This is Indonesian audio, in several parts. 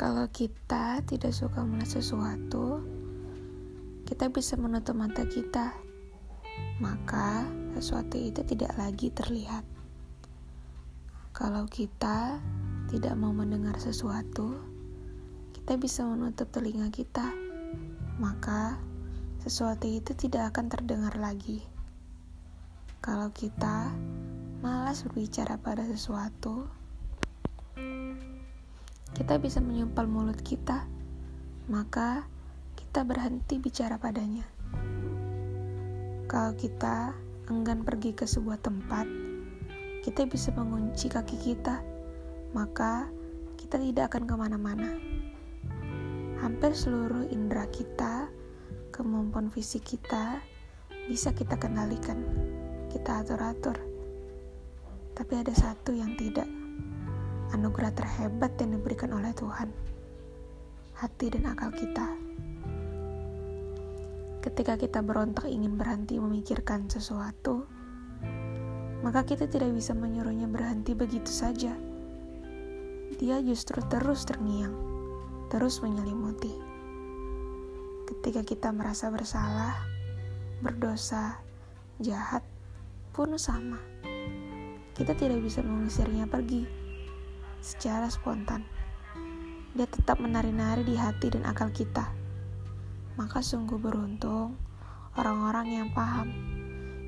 Kalau kita tidak suka melihat sesuatu, kita bisa menutup mata kita, maka sesuatu itu tidak lagi terlihat. Kalau kita tidak mau mendengar sesuatu, kita bisa menutup telinga kita, maka sesuatu itu tidak akan terdengar lagi. Kalau kita malas berbicara pada sesuatu, kita bisa menyumpal mulut kita, maka kita berhenti bicara padanya. Kalau kita enggan pergi ke sebuah tempat, kita bisa mengunci kaki kita, maka kita tidak akan ke mana-mana. Hampir seluruh indera kita, kemampuan fisik kita, bisa kita kendalikan, kita atur-atur. Tapi ada satu yang tidak anugerah terhebat yang diberikan oleh Tuhan, hati dan akal kita. Ketika kita berontak ingin berhenti memikirkan sesuatu, maka kita tidak bisa menyuruhnya berhenti begitu saja. Dia justru terus terngiang, terus menyelimuti. Ketika kita merasa bersalah, berdosa, jahat, pun sama. Kita tidak bisa mengusirnya pergi secara spontan. Dia tetap menari-nari di hati dan akal kita. Maka sungguh beruntung orang-orang yang paham,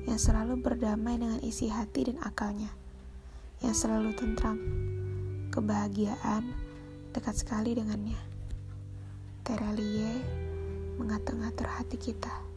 yang selalu berdamai dengan isi hati dan akalnya, yang selalu tentram, kebahagiaan dekat sekali dengannya. Terelie mengatur-ngatur hati kita.